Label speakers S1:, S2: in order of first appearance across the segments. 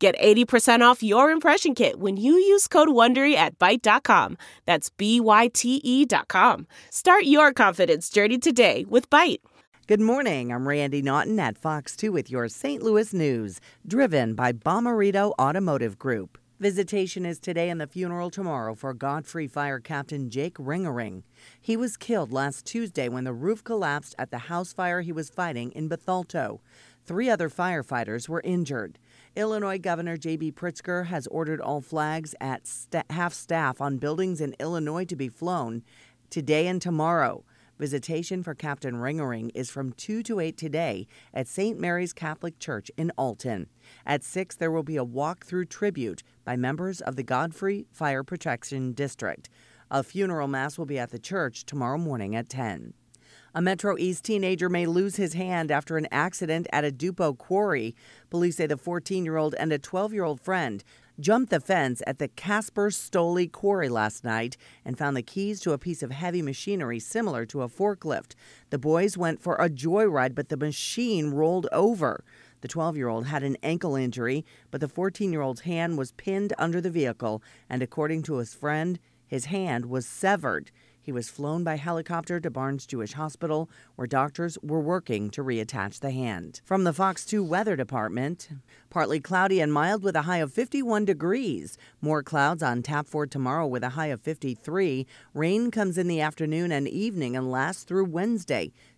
S1: Get 80% off your impression kit when you use code WONDERY at Byte.com. That's B-Y-T-E dot com. Start your confidence journey today with Byte.
S2: Good morning. I'm Randy Naughton at Fox 2 with your St. Louis news, driven by Bommarito Automotive Group. Visitation is today and the funeral tomorrow for Godfrey Fire Captain Jake Ringering. He was killed last Tuesday when the roof collapsed at the house fire he was fighting in Bethalto. Three other firefighters were injured. Illinois Governor J.B. Pritzker has ordered all flags at st- half staff on buildings in Illinois to be flown today and tomorrow. Visitation for Captain Ringering is from 2 to 8 today at St. Mary's Catholic Church in Alton. At 6, there will be a walk-through tribute by members of the Godfrey Fire Protection District. A funeral mass will be at the church tomorrow morning at 10. A Metro East teenager may lose his hand after an accident at a Dupo quarry. Police say the 14 year old and a 12 year old friend jumped the fence at the Casper Stolle quarry last night and found the keys to a piece of heavy machinery similar to a forklift. The boys went for a joyride, but the machine rolled over. The 12 year old had an ankle injury, but the 14 year old's hand was pinned under the vehicle, and according to his friend, his hand was severed. He was flown by helicopter to Barnes Jewish Hospital, where doctors were working to reattach the hand. From the Fox 2 Weather Department, partly cloudy and mild with a high of 51 degrees. More clouds on tap for tomorrow with a high of 53. Rain comes in the afternoon and evening and lasts through Wednesday.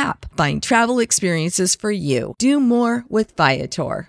S3: app. Find travel experiences for you. Do more with Viator.